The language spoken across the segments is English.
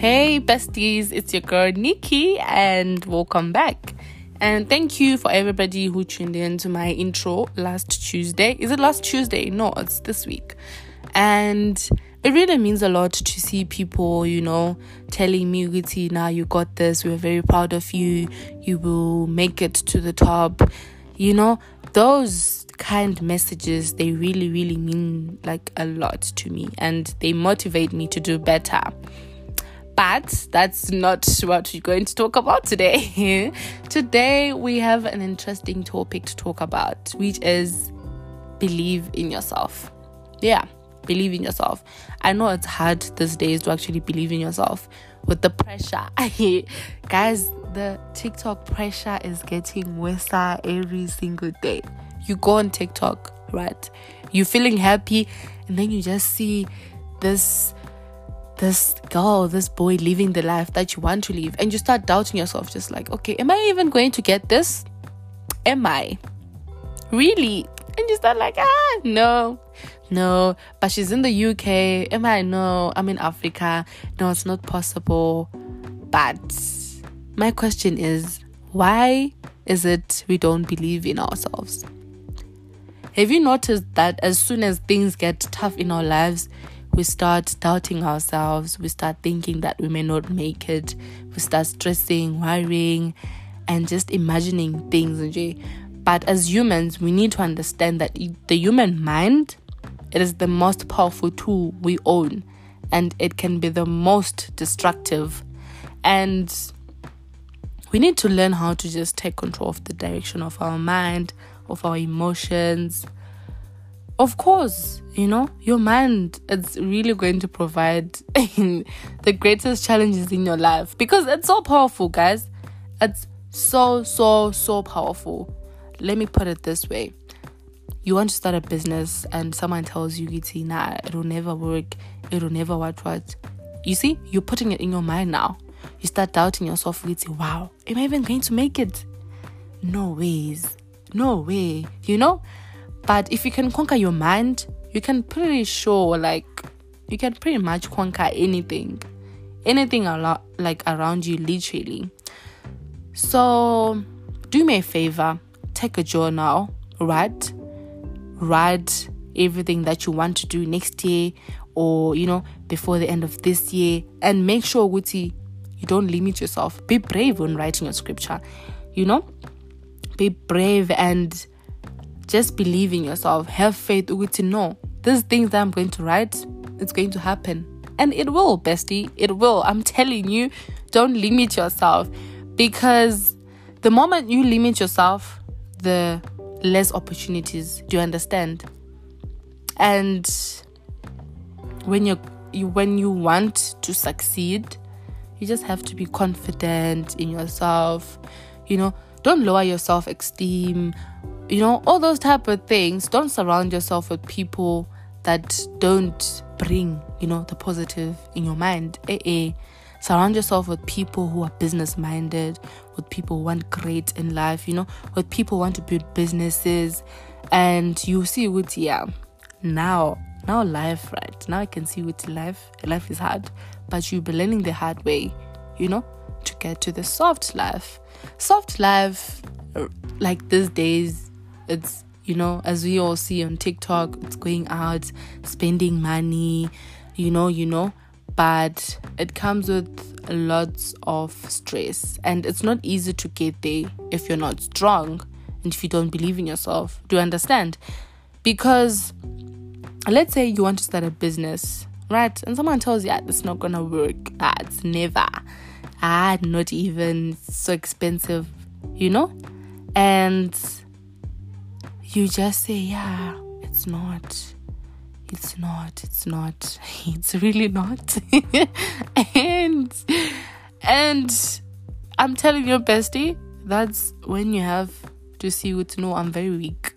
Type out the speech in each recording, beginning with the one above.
Hey, besties, it's your girl Nikki, and welcome back. And thank you for everybody who tuned in to my intro last Tuesday. Is it last Tuesday? No, it's this week. And it really means a lot to see people, you know, telling me, Guti, now you got this. We're very proud of you. You will make it to the top. You know, those kind messages, they really, really mean like a lot to me and they motivate me to do better. But that's not what we're going to talk about today. today, we have an interesting topic to talk about, which is believe in yourself. Yeah, believe in yourself. I know it's hard these days to actually believe in yourself with the pressure. Guys, the TikTok pressure is getting worse every single day. You go on TikTok, right? You're feeling happy, and then you just see this this girl, this boy living the life that you want to live, and you start doubting yourself, just like, okay, am I even going to get this? Am I? Really? And you start like, ah, no, no. But she's in the UK. Am I? No, I'm in Africa. No, it's not possible. But my question is, why is it we don't believe in ourselves? Have you noticed that as soon as things get tough in our lives, we start doubting ourselves, we start thinking that we may not make it, we start stressing, worrying, and just imagining things. But as humans, we need to understand that the human mind it is the most powerful tool we own, and it can be the most destructive. And we need to learn how to just take control of the direction of our mind, of our emotions, of course, you know, your mind is really going to provide the greatest challenges in your life because it's so powerful, guys. It's so, so, so powerful. Let me put it this way you want to start a business and someone tells you, Giti, nah, it'll never work, it'll never what what. You see, you're putting it in your mind now. You start doubting yourself, Giti, wow, am I even going to make it? No ways. No way. You know? But if you can conquer your mind, you can pretty sure like you can pretty much conquer anything. Anything a lot like around you literally. So do me a favor, take a journal, write write everything that you want to do next year or you know before the end of this year and make sure Guti you don't limit yourself. Be brave when writing your scripture. You know? Be brave and just believe in yourself. Have faith to know these things that I'm going to write, it's going to happen. And it will, bestie. It will. I'm telling you, don't limit yourself. Because the moment you limit yourself, the less opportunities. Do you understand? And when you when you want to succeed, you just have to be confident in yourself. You know, don't lower your self-esteem you know all those type of things. Don't surround yourself with people that don't bring you know the positive in your mind. Eh, surround yourself with people who are business minded with people who want great in life you know with people who want to build businesses. And you see with yeah now now life right? Now i can see with life life is hard but you'll be learning the hard way you know to get to the soft life. Soft life like these days it's you know as we all see on tiktok it's going out spending money you know you know. But it comes with lots of stress. And it's not easy to get there if you're not strong and if you don't believe in yourself. Do you understand? Because let's say you want to start a business right? And someone tells you ah, it's not gonna work. Ah, it's never. Ah not even so expensive you know? And you just say, yeah, it's not. It's not. It's not. It's really not. and and I'm telling you, bestie, that's when you have to see what to know I'm very weak.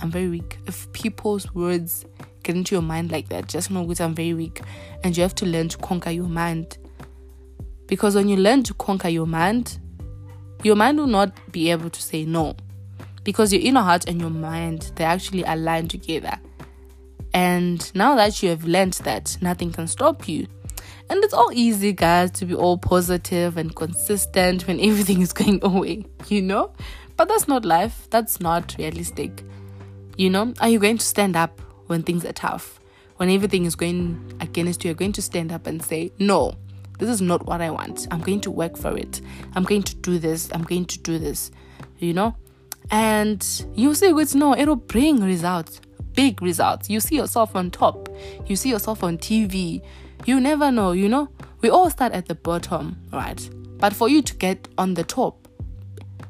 I'm very weak. If people's words get into your mind like that, just know that I'm very weak. And you have to learn to conquer your mind. Because when you learn to conquer your mind, your mind will not be able to say no because your inner heart and your mind they actually align together and now that you have learned that nothing can stop you And it's all easy, guys, to be all positive and consistent when everything is going away, you know? But that's not life. That's not realistic. You know, are you going to stand up when things are tough? When everything is going against you, are you're going to stand up and say, No, this is not what I want. I'm going to work for it. I'm going to do this. I'm going to do this. You know? And you see, it's no, it'll bring results, big results. You see yourself on top. You see yourself on TV. You never know, you know? We all start at the bottom, right? But for you to get on the top,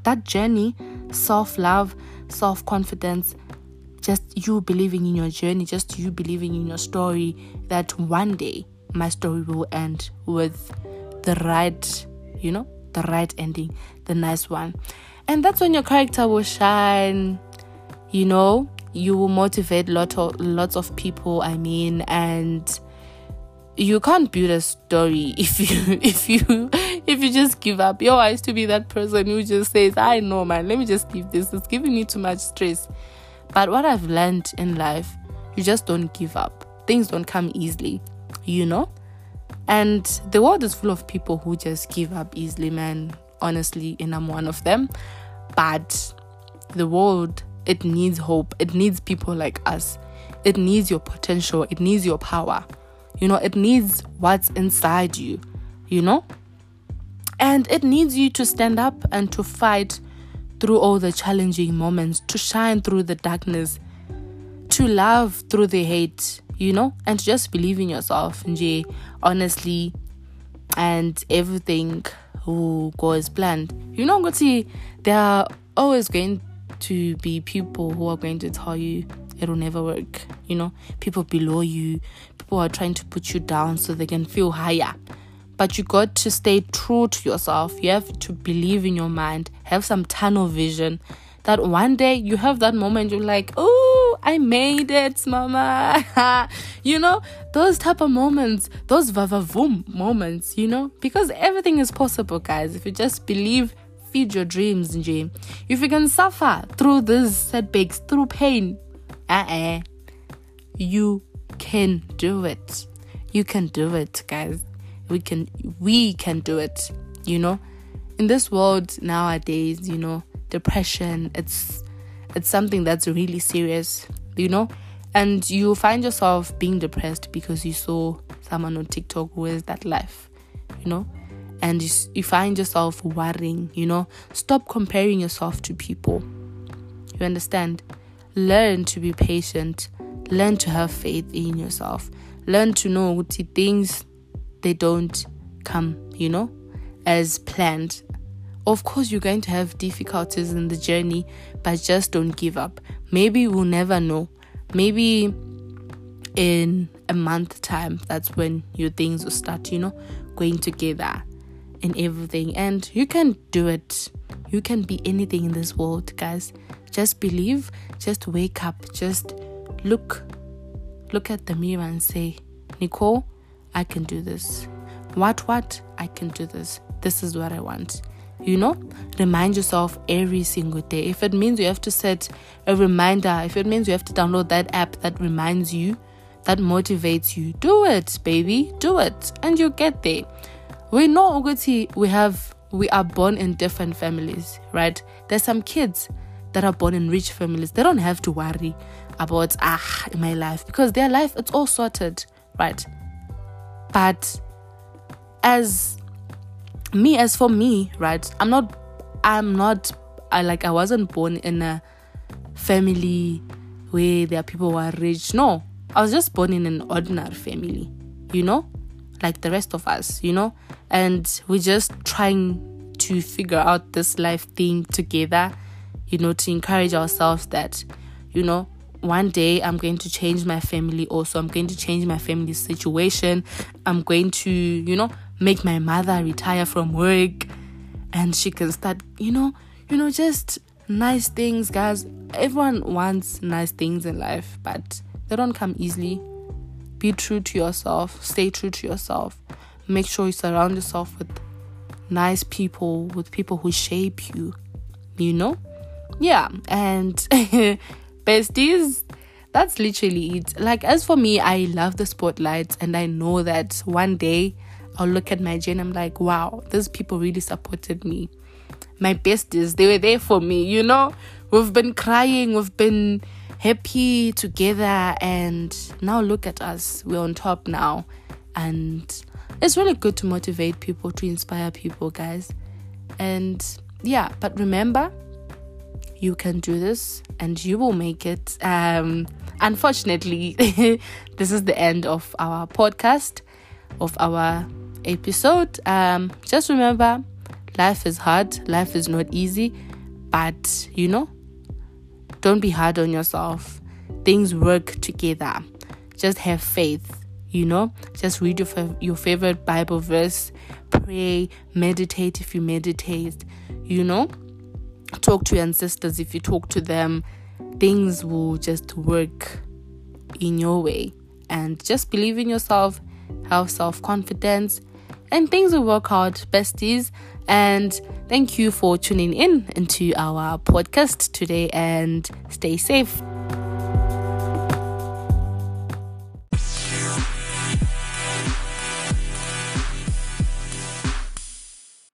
that journey, self love, self confidence, just you believing in your journey, just you believing in your story, that one day my story will end with the right, you know, the right ending, the nice one. And that's when your character will shine, you know, you will motivate lot of, lots of people, I mean, and you can't build a story if you if you if you just give up. Yo, I used to be that person who just says, I know man, let me just give this. It's giving me too much stress. But what I've learned in life, you just don't give up. Things don't come easily you know? And the world is full of people who just give up easily, man. Honestly, and I'm one of them. But the world, it needs hope. It needs people like us. It needs your potential. It needs your power. You know, it needs what's inside you, you know? And it needs you to stand up and to fight through all the challenging moments, to shine through the darkness, to love through the hate, you know, and just believe in yourself, and honestly, and everything will go as planned. You know, go see, there are always going to be people who are going to tell you it'll never work. You know, people below you, people are trying to put you down so they can feel higher. But you got to stay true to yourself. You have to believe in your mind, have some tunnel vision. That one day you have that moment, you're like, oh, I made it, mama. you know, those type of moments, those vavavoom moments, you know, because everything is possible, guys. If you just believe, feed your dreams, Jay. If you can suffer through these setbacks, through pain, uh-uh, you can do it. You can do it, guys. We can, we can do it, you know. In this world nowadays, you know, depression, it's it's something that's really serious, you know? And you find yourself being depressed because you saw someone on TikTok who has that life, you know? And you, you find yourself worrying, you know? Stop comparing yourself to people. You understand? Learn to be patient. Learn to have faith in yourself. Learn to know what things they don't come, you know, as planned of course, you're going to have difficulties in the journey, but just don't give up. Maybe we'll never know. Maybe in a month time, that's when your things will start, you know, going together and everything. And you can do it. You can be anything in this world, guys. Just believe, just wake up, just look look at the mirror and say, Nicole, I can do this. What what? I can do this. This is what I want you know remind yourself every single day. If it means you have to set a reminder if it means you have to download that app that reminds you that motivates you do it baby do it and you get there. We know Uguti, we have we are born in different families right? There's some kids that are born in rich families. They don't have to worry about ah in my life because their life it's all sorted right? But as me as for me right i'm not i'm not i like i wasn't born in a family where there are people who are rich no i was just born in an ordinary family you know like the rest of us you know and we're just trying to figure out this life thing together you know to encourage ourselves that you know one day I'm going to change my family also. I'm going to change my family situation. I'm going to, you know, make my mother retire from work and she can start, you know, you know, just nice things, guys. Everyone wants nice things in life, but they don't come easily. Be true to yourself, stay true to yourself. Make sure you surround yourself with nice people, with people who shape you, you know? Yeah, and besties, that's literally it. Like, as for me, I love the spotlight, and I know that one day I'll look at my journey. I'm like, wow, these people really supported me. My besties, they were there for me. You know, we've been crying, we've been happy together, and now look at us. We're on top now, and it's really good to motivate people, to inspire people, guys. And yeah, but remember, you can do this and you will make it. Um, unfortunately, this is the end of our podcast, of our episode. Um, just remember, life is hard, life is not easy, but you know, don't be hard on yourself. Things work together. Just have faith you know. Just read your, your favorite bible verse. Pray meditate if you meditate you know. Talk to your ancestors if you talk to them. Things will just work in your way. And just believe in yourself. Have self-confidence and things will work out besties. And thank you for tuning in into our podcast today. And stay safe